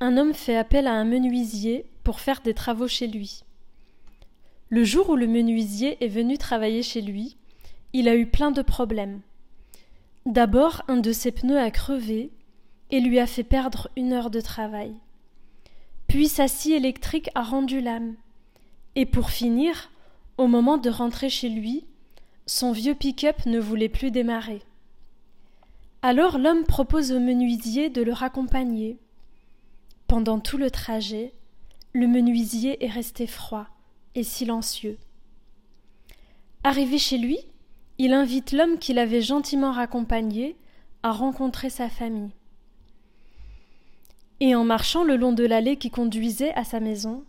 un homme fait appel à un menuisier pour faire des travaux chez lui. Le jour où le menuisier est venu travailler chez lui, il a eu plein de problèmes. D'abord, un de ses pneus a crevé et lui a fait perdre une heure de travail. Puis sa scie électrique a rendu l'âme. Et pour finir, au moment de rentrer chez lui, son vieux pick-up ne voulait plus démarrer. Alors l'homme propose au menuisier de le raccompagner. Pendant tout le trajet, le menuisier est resté froid et silencieux. Arrivé chez lui, il invite l'homme qu'il avait gentiment raccompagné à rencontrer sa famille. Et en marchant le long de l'allée qui conduisait à sa maison,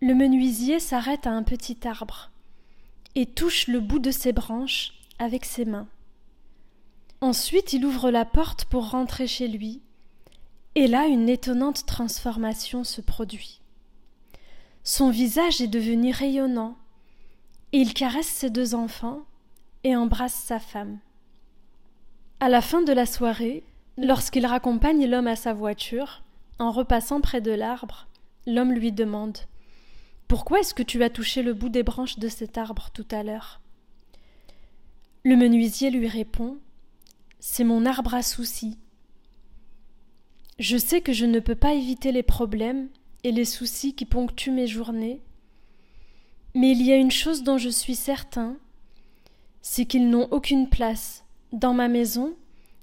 le menuisier s'arrête à un petit arbre et touche le bout de ses branches avec ses mains. Ensuite il ouvre la porte pour rentrer chez lui, et là une étonnante transformation se produit. Son visage est devenu rayonnant, il caresse ses deux enfants et embrasse sa femme. À la fin de la soirée, lorsqu'il raccompagne l'homme à sa voiture, en repassant près de l'arbre, l'homme lui demande Pourquoi est-ce que tu as touché le bout des branches de cet arbre tout à l'heure? Le menuisier lui répond C'est mon arbre à soucis. Je sais que je ne peux pas éviter les problèmes et les soucis qui ponctuent mes journées, mais il y a une chose dont je suis certain, c'est qu'ils n'ont aucune place dans ma maison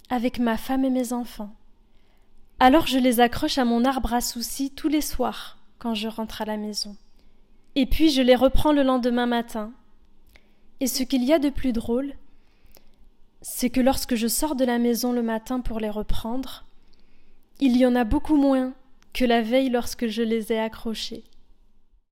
avec ma femme et mes enfants. Alors je les accroche à mon arbre à soucis tous les soirs quand je rentre à la maison. Et puis je les reprends le lendemain matin. Et ce qu'il y a de plus drôle, c'est que lorsque je sors de la maison le matin pour les reprendre, il y en a beaucoup moins que la veille lorsque je les ai accrochés.